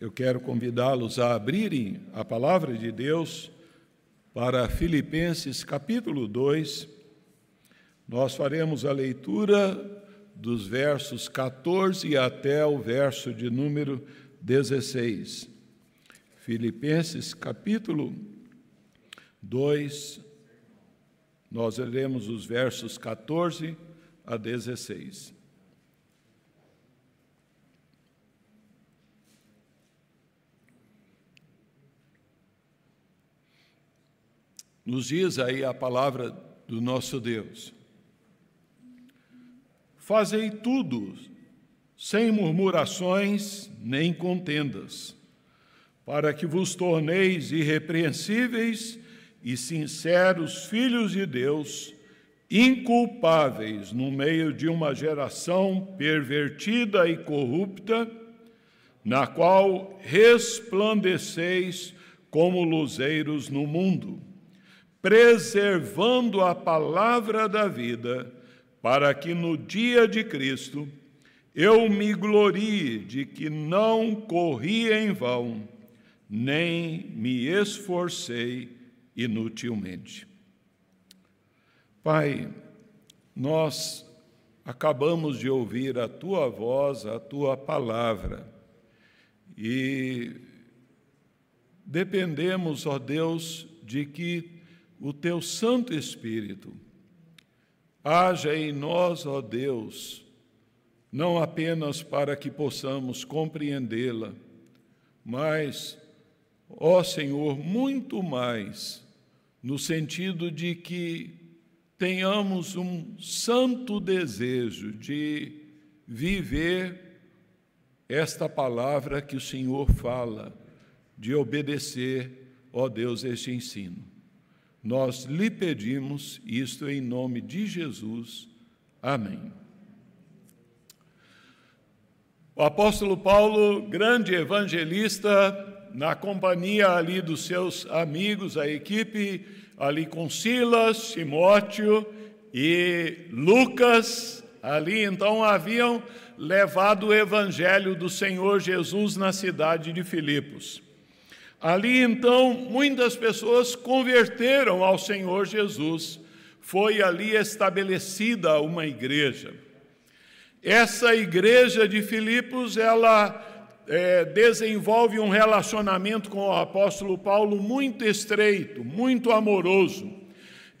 eu quero convidá-los a abrirem a palavra de Deus para Filipenses capítulo 2. Nós faremos a leitura dos versos 14 até o verso de número 16. Filipenses capítulo 2, nós leremos os versos 14 a 16. Nos diz aí a palavra do nosso Deus. Fazei tudo sem murmurações nem contendas, para que vos torneis irrepreensíveis e sinceros filhos de Deus, inculpáveis no meio de uma geração pervertida e corrupta, na qual resplandeceis como luzeiros no mundo preservando a palavra da vida, para que no dia de Cristo eu me glorie de que não corri em vão, nem me esforcei inutilmente. Pai, nós acabamos de ouvir a tua voz, a tua palavra, e dependemos, ó Deus, de que o teu Santo Espírito haja em nós, ó Deus, não apenas para que possamos compreendê-la, mas, ó Senhor, muito mais, no sentido de que tenhamos um santo desejo de viver esta palavra que o Senhor fala, de obedecer, ó Deus, este ensino. Nós lhe pedimos isto em nome de Jesus. Amém. O apóstolo Paulo, grande evangelista, na companhia ali dos seus amigos, a equipe ali com Silas, Timóteo e Lucas, ali então haviam levado o evangelho do Senhor Jesus na cidade de Filipos. Ali então muitas pessoas converteram ao Senhor Jesus. Foi ali estabelecida uma igreja. Essa igreja de Filipos, ela é, desenvolve um relacionamento com o apóstolo Paulo muito estreito, muito amoroso.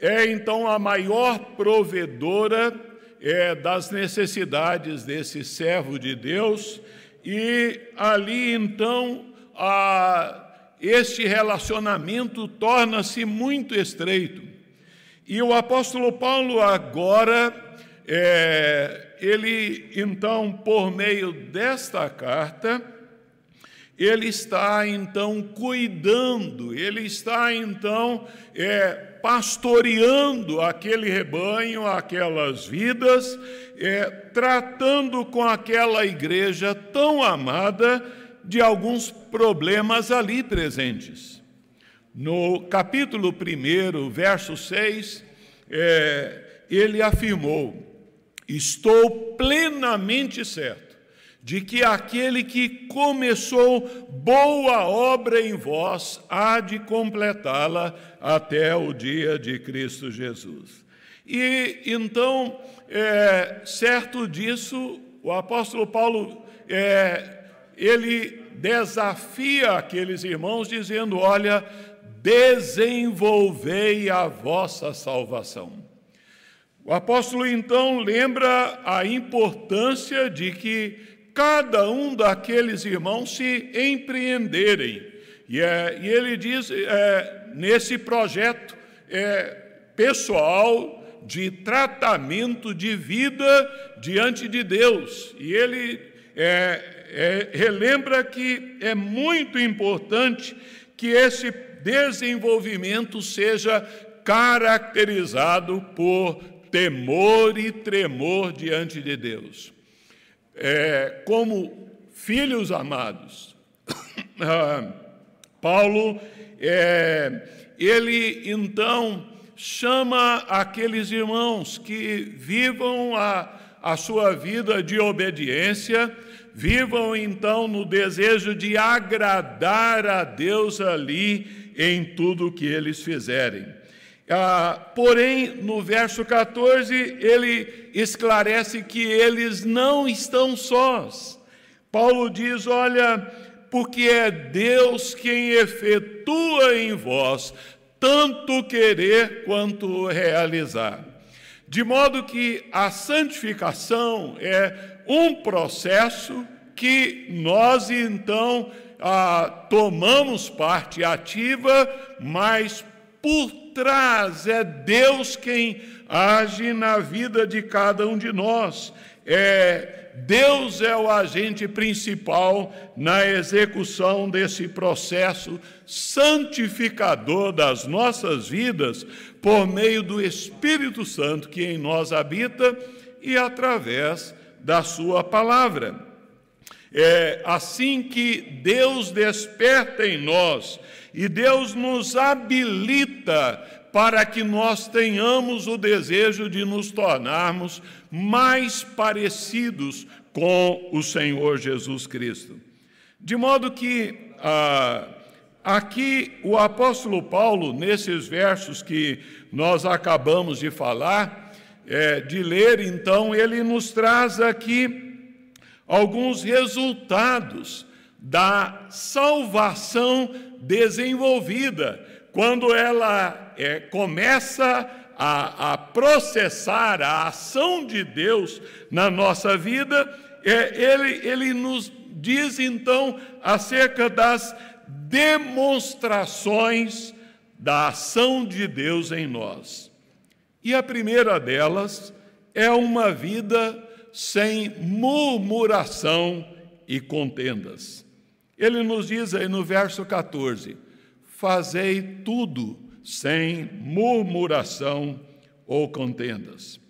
É então a maior provedora é, das necessidades desse servo de Deus, e ali então a este relacionamento torna-se muito estreito. E o apóstolo Paulo agora, é, ele então, por meio desta carta, ele está então cuidando, ele está então é, pastoreando aquele rebanho, aquelas vidas, é, tratando com aquela igreja tão amada de alguns problemas ali presentes. No capítulo 1, verso 6, é, ele afirmou: Estou plenamente certo de que aquele que começou boa obra em vós há de completá-la até o dia de Cristo Jesus. E então, é, certo disso, o apóstolo Paulo é, ele desafia aqueles irmãos, dizendo: Olha, desenvolvei a vossa salvação. O apóstolo então lembra a importância de que cada um daqueles irmãos se empreenderem. E, é, e ele diz, é, nesse projeto é, pessoal de tratamento de vida diante de Deus. E ele é, é, relembra que é muito importante que esse desenvolvimento seja caracterizado por temor e tremor diante de Deus. É, como filhos amados, ah, Paulo, é, ele então chama aqueles irmãos que vivam a, a sua vida de obediência, vivam então no desejo de agradar a Deus ali em tudo que eles fizerem. Ah, porém, no verso 14, ele esclarece que eles não estão sós. Paulo diz: Olha, porque é Deus quem efetua em vós tanto querer quanto realizar. De modo que a santificação é um processo que nós então ah, tomamos parte ativa, mas por trás é Deus quem age na vida de cada um de nós. É, Deus é o agente principal na execução desse processo santificador das nossas vidas por meio do Espírito Santo que em nós habita e através da Sua palavra. É assim que Deus desperta em nós e Deus nos habilita para que nós tenhamos o desejo de nos tornarmos mais parecidos com o Senhor Jesus Cristo. De modo que ah, aqui o apóstolo Paulo, nesses versos que nós acabamos de falar, é, de ler, então, ele nos traz aqui alguns resultados da salvação desenvolvida, quando ela é, começa a, a, processar a ação de Deus na nossa vida, é, ele, ele nos diz então acerca das demonstrações da ação de Deus em nós. E a primeira delas é uma vida sem murmuração e contendas. Ele nos diz aí no verso 14: Fazei tudo sem murmuração ou contendas.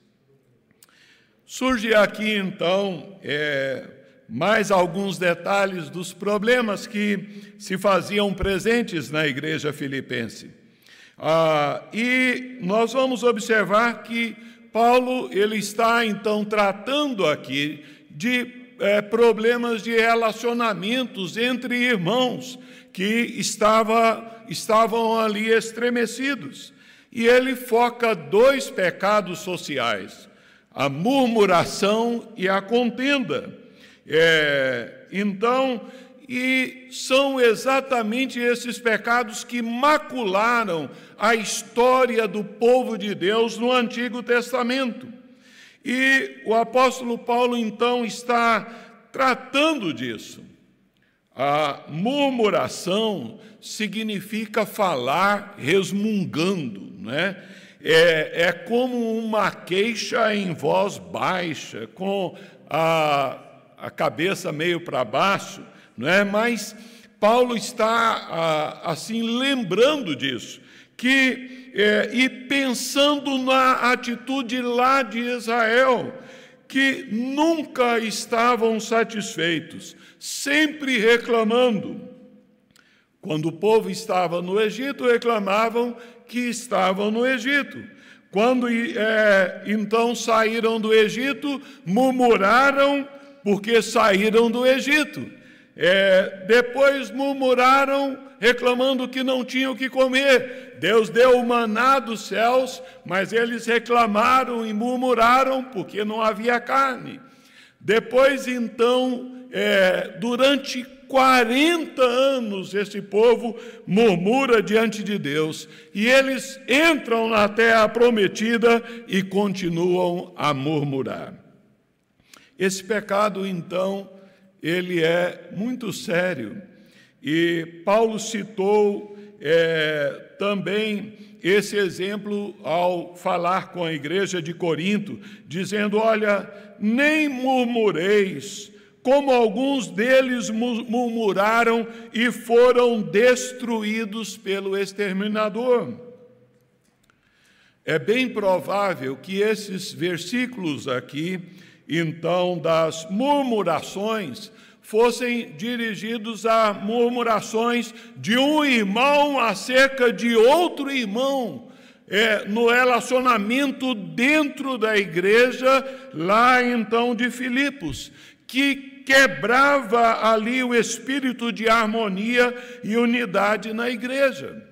Surge aqui então é, mais alguns detalhes dos problemas que se faziam presentes na igreja filipense. Ah, e nós vamos observar que Paulo ele está então tratando aqui de é, problemas de relacionamentos entre irmãos que estava, estavam ali estremecidos. E ele foca dois pecados sociais: a murmuração e a contenda. É, então, e são exatamente esses pecados que macularam a história do povo de Deus no Antigo Testamento. E o apóstolo Paulo então está tratando disso. A murmuração significa falar resmungando, né? É, é como uma queixa em voz baixa, com a, a cabeça meio para baixo, não é? Mas Paulo está assim lembrando disso, que é, e pensando na atitude lá de Israel, que nunca estavam satisfeitos, sempre reclamando. Quando o povo estava no Egito, reclamavam que estavam no Egito. Quando é, então saíram do Egito, murmuraram porque saíram do Egito. É, depois murmuraram, reclamando que não tinham o que comer. Deus deu o maná dos céus, mas eles reclamaram e murmuraram porque não havia carne. Depois, então, é, durante 40 anos, esse povo murmura diante de Deus e eles entram na terra prometida e continuam a murmurar. Esse pecado, então, ele é muito sério. E Paulo citou é, também esse exemplo ao falar com a igreja de Corinto, dizendo: Olha, nem murmureis, como alguns deles murmuraram e foram destruídos pelo exterminador. É bem provável que esses versículos aqui então das murmurações fossem dirigidos a murmurações de um irmão acerca de outro irmão, é, no relacionamento dentro da igreja, lá então de Filipos, que quebrava ali o espírito de harmonia e unidade na igreja.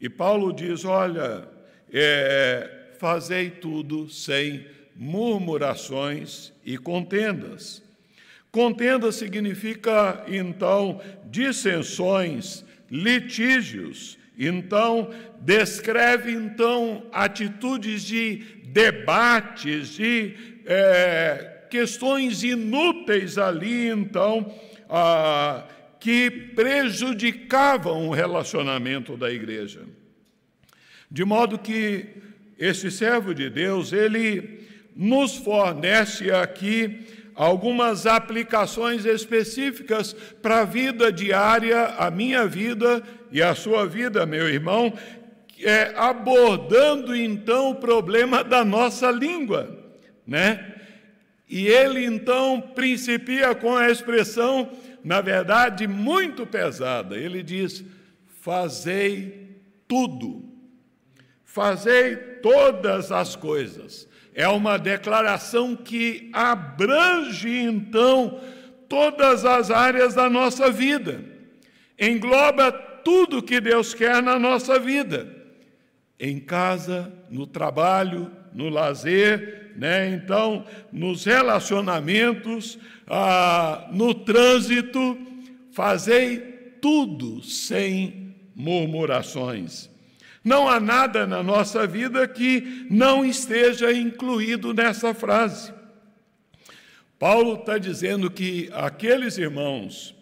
E Paulo diz: olha, é, fazei tudo sem murmurações e contendas. Contenda significa, então, dissensões, litígios. Então, descreve, então, atitudes de debates, de é, questões inúteis ali, então, ah, que prejudicavam o relacionamento da igreja. De modo que esse servo de Deus, ele nos fornece aqui algumas aplicações específicas para a vida diária, a minha vida e a sua vida, meu irmão, é, abordando então o problema da nossa língua, né? E ele então principia com a expressão, na verdade, muito pesada. Ele diz: Fazei tudo, fazei todas as coisas. É uma declaração que abrange, então, todas as áreas da nossa vida, engloba tudo que Deus quer na nossa vida, em casa, no trabalho, no lazer, né? então, nos relacionamentos, ah, no trânsito, fazei tudo sem murmurações. Não há nada na nossa vida que não esteja incluído nessa frase. Paulo está dizendo que aqueles irmãos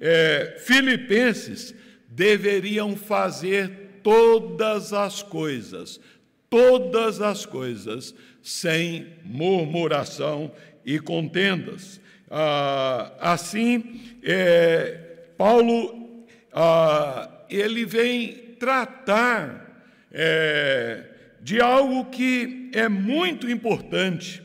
é, filipenses deveriam fazer todas as coisas, todas as coisas, sem murmuração e contendas. Ah, assim, é, Paulo ah, ele vem tratar é, de algo que é muito importante.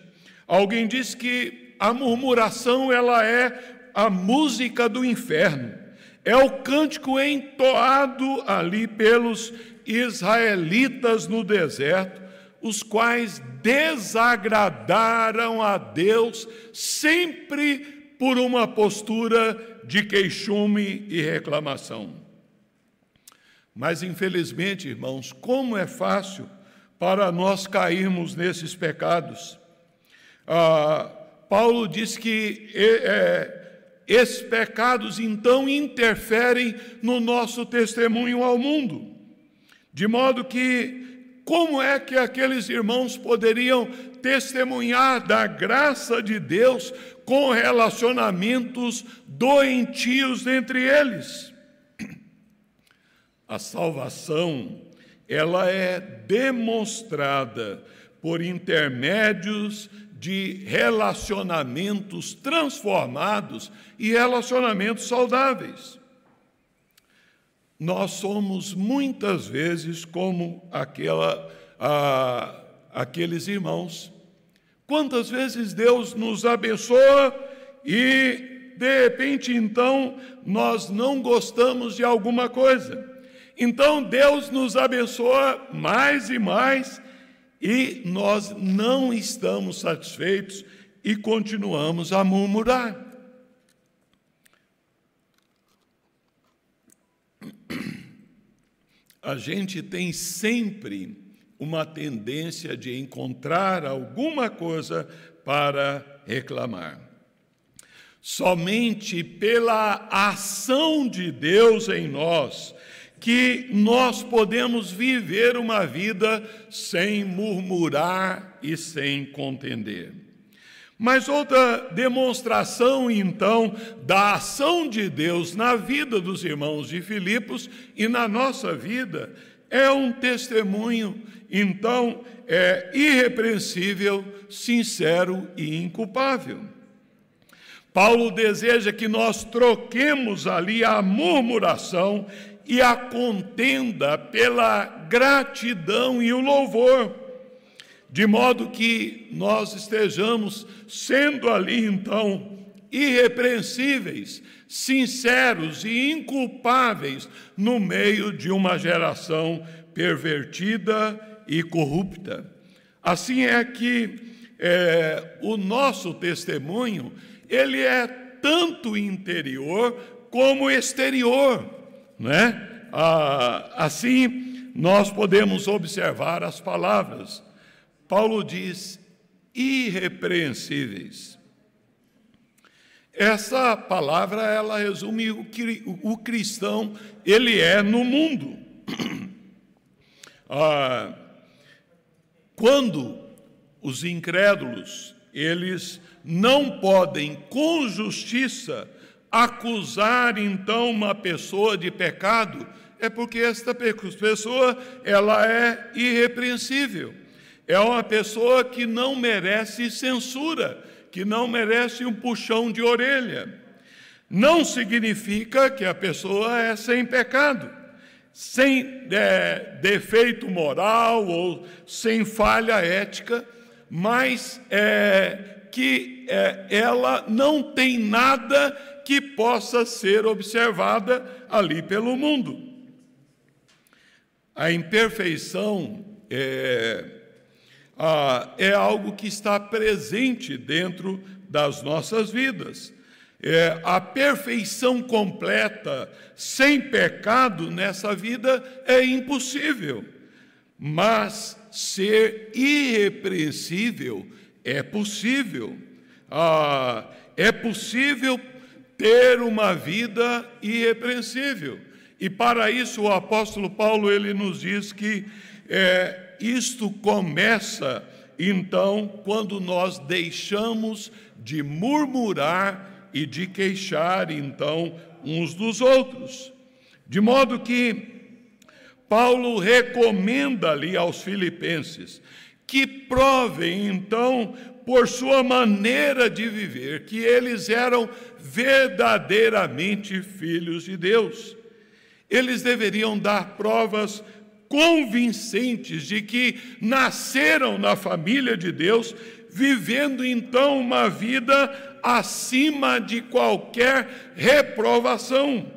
Alguém disse que a murmuração ela é a música do inferno. É o cântico entoado ali pelos israelitas no deserto, os quais desagradaram a Deus sempre por uma postura de queixume e reclamação. Mas, infelizmente, irmãos, como é fácil para nós cairmos nesses pecados. Ah, Paulo diz que é, esses pecados, então, interferem no nosso testemunho ao mundo. De modo que, como é que aqueles irmãos poderiam testemunhar da graça de Deus com relacionamentos doentios entre eles? A salvação, ela é demonstrada por intermédios de relacionamentos transformados e relacionamentos saudáveis. Nós somos muitas vezes como aquela, a, aqueles irmãos. Quantas vezes Deus nos abençoa e, de repente, então, nós não gostamos de alguma coisa. Então Deus nos abençoa mais e mais e nós não estamos satisfeitos e continuamos a murmurar. A gente tem sempre uma tendência de encontrar alguma coisa para reclamar. Somente pela ação de Deus em nós que nós podemos viver uma vida sem murmurar e sem contender. Mas outra demonstração, então, da ação de Deus na vida dos irmãos de Filipos e na nossa vida é um testemunho, então, é irrepreensível, sincero e inculpável. Paulo deseja que nós troquemos ali a murmuração e a contenda pela gratidão e o louvor, de modo que nós estejamos sendo ali então irrepreensíveis, sinceros e inculpáveis no meio de uma geração pervertida e corrupta. Assim é que é, o nosso testemunho ele é tanto interior como exterior, né? Ah, assim nós podemos observar as palavras. Paulo diz irrepreensíveis. Essa palavra ela resume o que o cristão ele é no mundo. Ah, quando os incrédulos eles não podem com justiça acusar então uma pessoa de pecado, é porque esta pessoa ela é irrepreensível. É uma pessoa que não merece censura, que não merece um puxão de orelha. Não significa que a pessoa é sem pecado, sem é, defeito moral ou sem falha ética, mas é, que é, ela não tem nada que possa ser observada ali pelo mundo. A imperfeição é, ah, é algo que está presente dentro das nossas vidas. É, a perfeição completa, sem pecado nessa vida, é impossível. Mas ser irrepreensível é possível. Ah, é possível ter uma vida irrepreensível. E para isso o apóstolo Paulo ele nos diz que é, isto começa então quando nós deixamos de murmurar e de queixar então uns dos outros. De modo que Paulo recomenda ali aos filipenses que provem então por sua maneira de viver que eles eram verdadeiramente filhos de Deus. Eles deveriam dar provas convincentes de que nasceram na família de Deus, vivendo então uma vida acima de qualquer reprovação.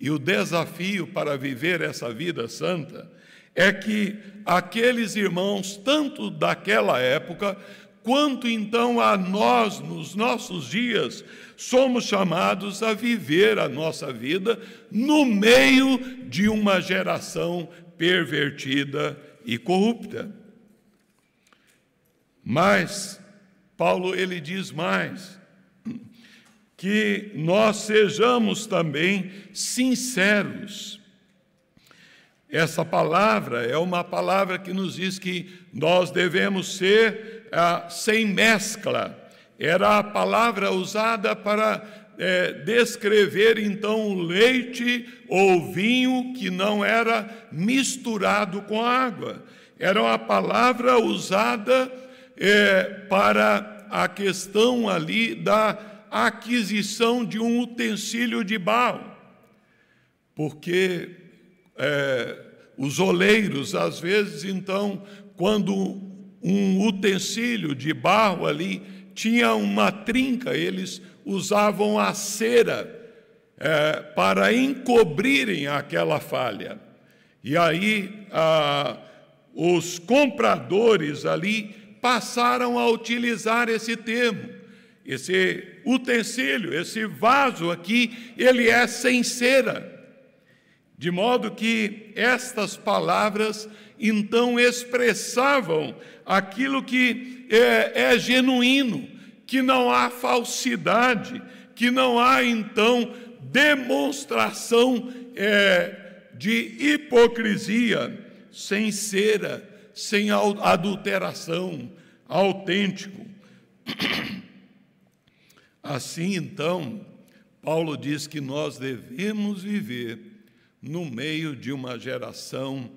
E o desafio para viver essa vida santa é que aqueles irmãos, tanto daquela época, quanto então a nós, nos nossos dias, somos chamados a viver a nossa vida no meio de uma geração pervertida e corrupta. Mas Paulo ele diz mais que nós sejamos também sinceros. Essa palavra é uma palavra que nos diz que nós devemos ser ah, sem mescla, era a palavra usada para é, descrever então o leite ou vinho que não era misturado com água. Era uma palavra usada é, para a questão ali da aquisição de um utensílio de barro, porque é, os oleiros, às vezes, então, quando um utensílio de barro ali tinha uma trinca, eles usavam a cera é, para encobrirem aquela falha. E aí os compradores ali passaram a utilizar esse termo, esse utensílio, esse vaso aqui, ele é sem cera. De modo que estas palavras então expressavam aquilo que é, é genuíno, que não há falsidade, que não há então demonstração é, de hipocrisia, sem cera, sem adulteração, autêntico. Assim então, Paulo diz que nós devemos viver no meio de uma geração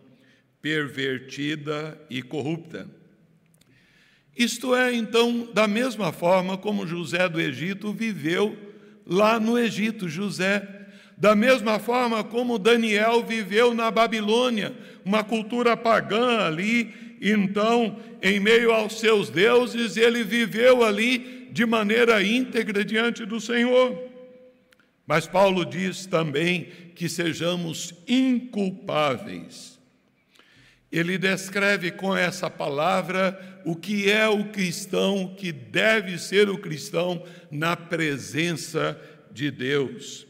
pervertida e corrupta. Isto é, então, da mesma forma como José do Egito viveu lá no Egito, José, da mesma forma como Daniel viveu na Babilônia, uma cultura pagã ali, então, em meio aos seus deuses, ele viveu ali de maneira íntegra diante do Senhor. Mas Paulo diz também que sejamos inculpáveis. Ele descreve com essa palavra o que é o cristão, que deve ser o cristão na presença de Deus.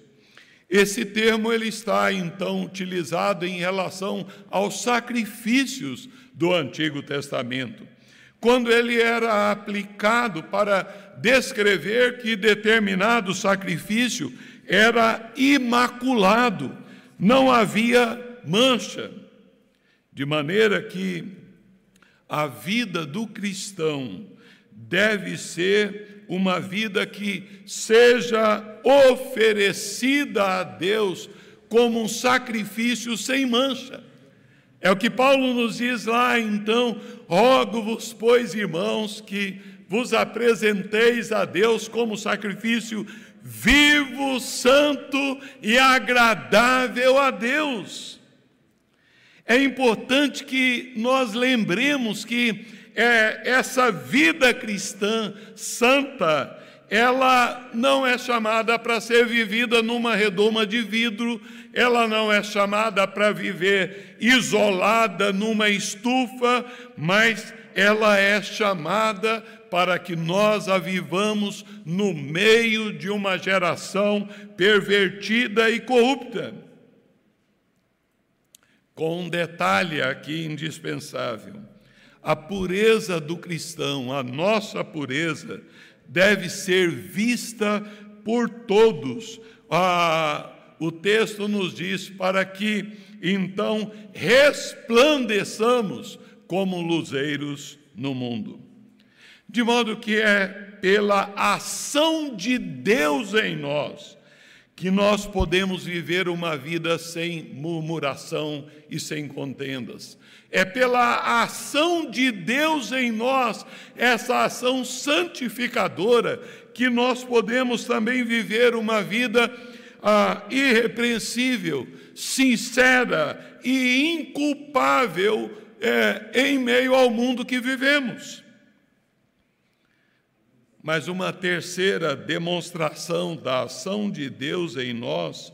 Esse termo ele está então utilizado em relação aos sacrifícios do Antigo Testamento. Quando ele era aplicado para descrever que determinado sacrifício era imaculado, não havia mancha, de maneira que a vida do cristão deve ser uma vida que seja oferecida a Deus como um sacrifício sem mancha. É o que Paulo nos diz lá, então, rogo-vos, pois, irmãos, que vos apresenteis a Deus como sacrifício vivo, santo e agradável a Deus. É importante que nós lembremos que é, essa vida cristã santa, ela não é chamada para ser vivida numa redoma de vidro, ela não é chamada para viver isolada numa estufa, mas ela é chamada para que nós a vivamos no meio de uma geração pervertida e corrupta. Com um detalhe aqui indispensável: a pureza do cristão, a nossa pureza, deve ser vista por todos. Ah, o texto nos diz para que então resplandeçamos como luzeiros no mundo. De modo que é pela ação de Deus em nós que nós podemos viver uma vida sem murmuração e sem contendas. É pela ação de Deus em nós, essa ação santificadora, que nós podemos também viver uma vida ah, irrepreensível, sincera e inculpável é, em meio ao mundo que vivemos. Mas uma terceira demonstração da ação de Deus em nós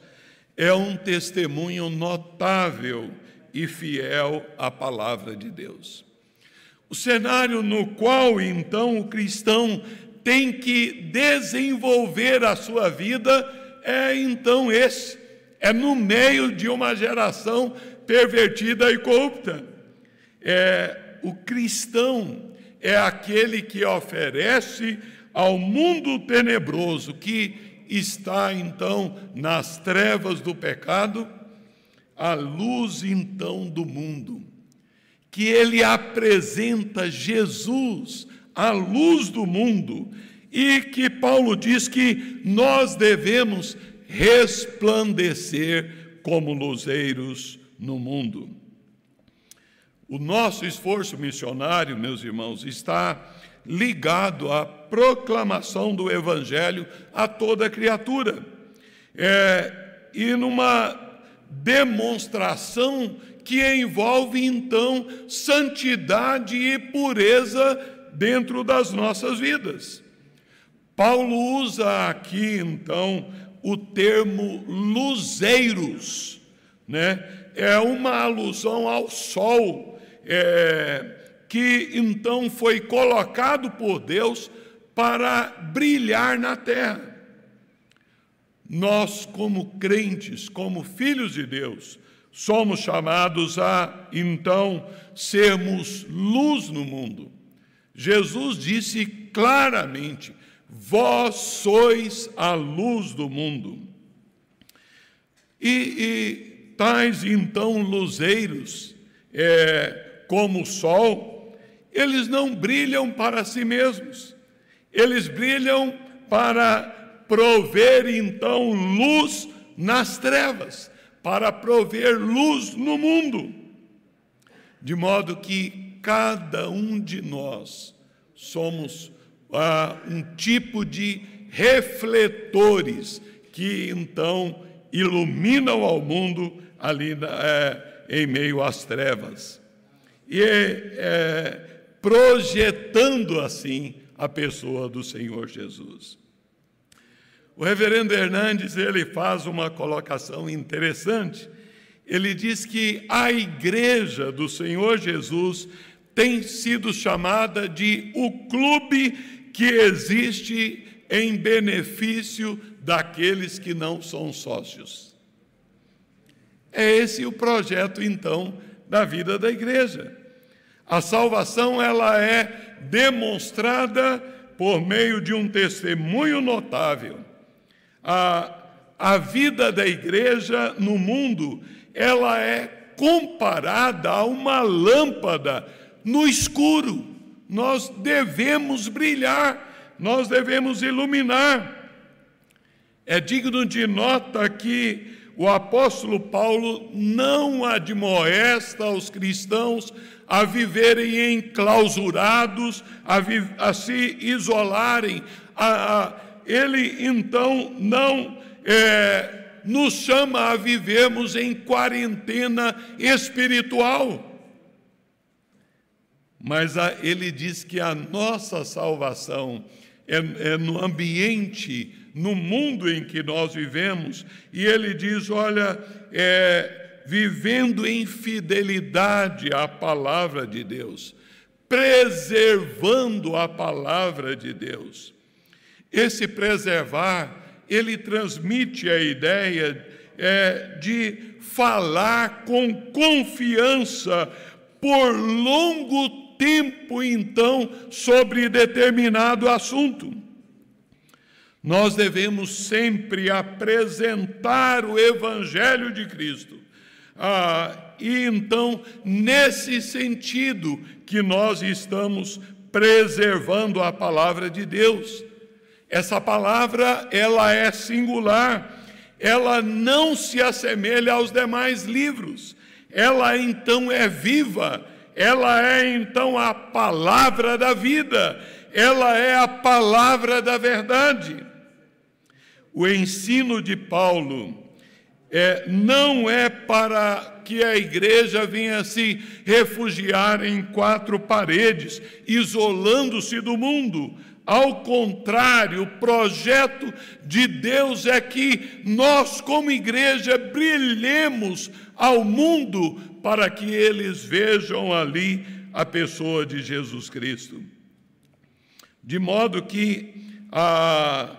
é um testemunho notável e fiel à palavra de Deus. O cenário no qual então o cristão tem que desenvolver a sua vida é então esse: é no meio de uma geração pervertida e corrupta. É, o cristão é aquele que oferece ao mundo tenebroso que está então nas trevas do pecado, a luz então do mundo, que ele apresenta Jesus, a luz do mundo, e que Paulo diz que nós devemos resplandecer como luzeiros no mundo. O nosso esforço missionário, meus irmãos, está ligado à proclamação do Evangelho a toda criatura. É, e numa demonstração que envolve, então, santidade e pureza dentro das nossas vidas. Paulo usa aqui, então, o termo luzeiros, né? É uma alusão ao sol, é, que então foi colocado por Deus para brilhar na terra. Nós, como crentes, como filhos de Deus, somos chamados a então sermos luz no mundo. Jesus disse claramente: Vós sois a luz do mundo. E, e tais então luzeiros, é, como o sol, eles não brilham para si mesmos, eles brilham para prover então luz nas trevas, para prover luz no mundo, de modo que cada um de nós somos ah, um tipo de refletores que então iluminam ao mundo ali é, em meio às trevas. E é, projetando assim a pessoa do Senhor Jesus. o reverendo Hernandes ele faz uma colocação interessante. Ele diz que a igreja do Senhor Jesus tem sido chamada de o clube que existe em benefício daqueles que não são sócios. É esse o projeto, então, da vida da igreja. A salvação ela é demonstrada por meio de um testemunho notável. A, a vida da igreja no mundo, ela é comparada a uma lâmpada no escuro. Nós devemos brilhar, nós devemos iluminar. É digno de nota que o apóstolo Paulo não admoesta os cristãos a viverem enclausurados, a, vi a se isolarem. A, a, ele então não é, nos chama a vivermos em quarentena espiritual. Mas a, ele diz que a nossa salvação é, é no ambiente, no mundo em que nós vivemos, e ele diz: olha, é, vivendo em fidelidade à palavra de Deus, preservando a palavra de Deus. Esse preservar, ele transmite a ideia é, de falar com confiança por longo tempo, então, sobre determinado assunto. Nós devemos sempre apresentar o Evangelho de Cristo. Ah, e então, nesse sentido, que nós estamos preservando a palavra de Deus. Essa palavra, ela é singular, ela não se assemelha aos demais livros, ela então é viva, ela é então a palavra da vida, ela é a palavra da verdade. O ensino de Paulo é, não é para que a igreja venha se refugiar em quatro paredes, isolando-se do mundo. Ao contrário, o projeto de Deus é que nós, como igreja, brilhemos ao mundo para que eles vejam ali a pessoa de Jesus Cristo. De modo que a,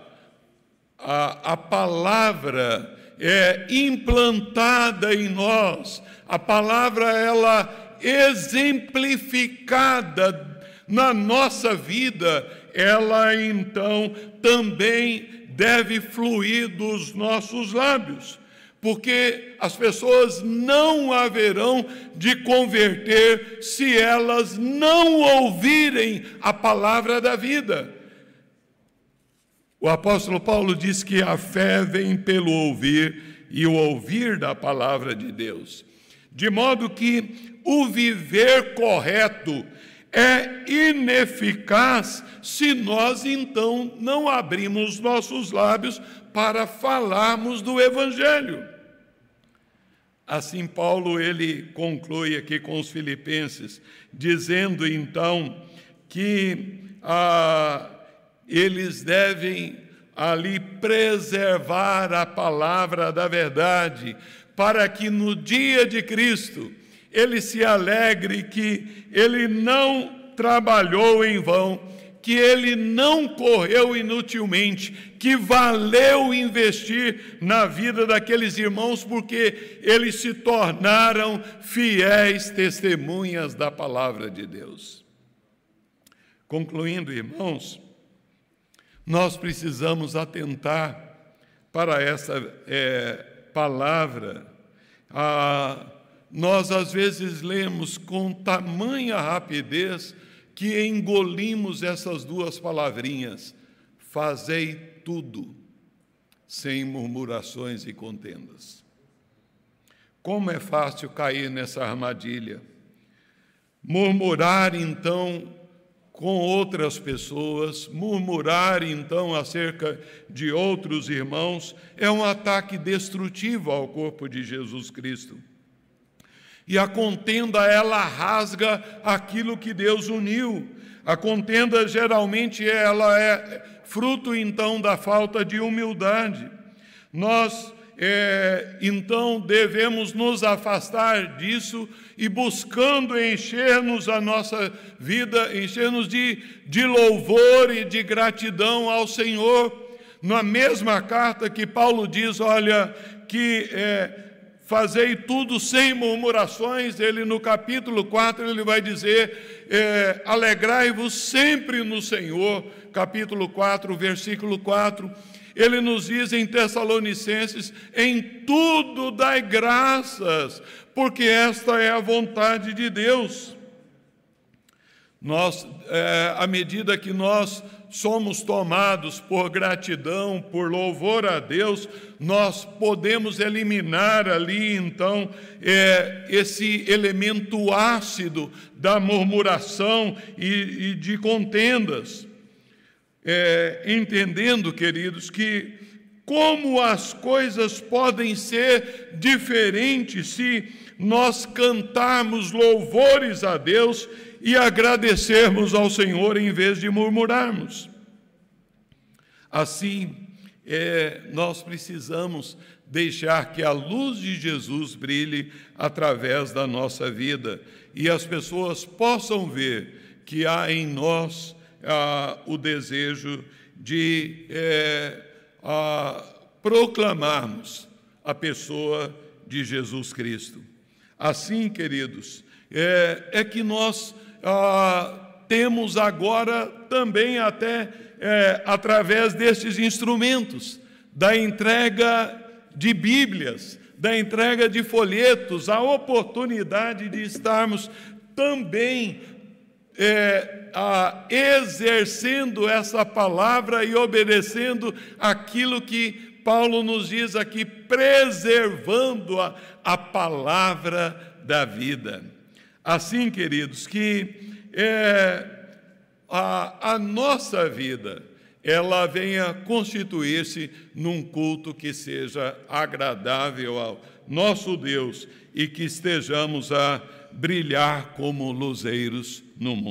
a, a palavra é implantada em nós, a palavra ela exemplificada na nossa vida, ela então também deve fluir dos nossos lábios porque as pessoas não haverão de converter se elas não ouvirem a palavra da vida. O apóstolo Paulo diz que a fé vem pelo ouvir e o ouvir da palavra de Deus. De modo que o viver correto é ineficaz se nós então não abrimos nossos lábios para falarmos do evangelho. Assim Paulo ele conclui aqui com os filipenses, dizendo então que ah, eles devem ali preservar a palavra da verdade, para que no dia de Cristo ele se alegre que ele não trabalhou em vão, que ele não correu inutilmente, que valeu investir na vida daqueles irmãos, porque eles se tornaram fiéis testemunhas da palavra de Deus. Concluindo, irmãos, nós precisamos atentar para essa é, palavra. Ah, nós às vezes lemos com tamanha rapidez que engolimos essas duas palavrinhas: fazei tudo, sem murmurações e contendas. Como é fácil cair nessa armadilha. Murmurar, então, com outras pessoas, murmurar então acerca de outros irmãos, é um ataque destrutivo ao corpo de Jesus Cristo. E a contenda, ela rasga aquilo que Deus uniu. A contenda geralmente ela é fruto então da falta de humildade. Nós é, então devemos nos afastar disso e buscando encher-nos a nossa vida, encher-nos de, de louvor e de gratidão ao Senhor. Na mesma carta que Paulo diz, olha, que é, fazei tudo sem murmurações, ele no capítulo 4 ele vai dizer, é, alegrai-vos sempre no Senhor, capítulo 4, versículo 4 ele nos diz em Tessalonicenses: em tudo dai graças, porque esta é a vontade de Deus. Nós, é, à medida que nós somos tomados por gratidão, por louvor a Deus, nós podemos eliminar ali, então, é, esse elemento ácido da murmuração e, e de contendas é, entendendo, queridos, que como as coisas podem ser diferentes se nós cantarmos louvores a Deus e agradecermos ao Senhor em vez de murmurarmos. Assim, é, nós precisamos deixar que a luz de Jesus brilhe através da nossa vida e as pessoas possam ver que há em nós ah, o desejo de ah, proclamarmos a pessoa de Jesus Cristo. Assim, queridos, é, é que nós ah, temos agora também, até é, através destes instrumentos, da entrega de Bíblias, da entrega de folhetos, a oportunidade de estarmos também é, a, exercendo essa palavra e obedecendo aquilo que Paulo nos diz aqui, preservando a, a palavra da vida. Assim, queridos, que é, a, a nossa vida ela venha constituir-se num culto que seja agradável ao nosso Deus e que estejamos a brilhar como luzeiros no mundo.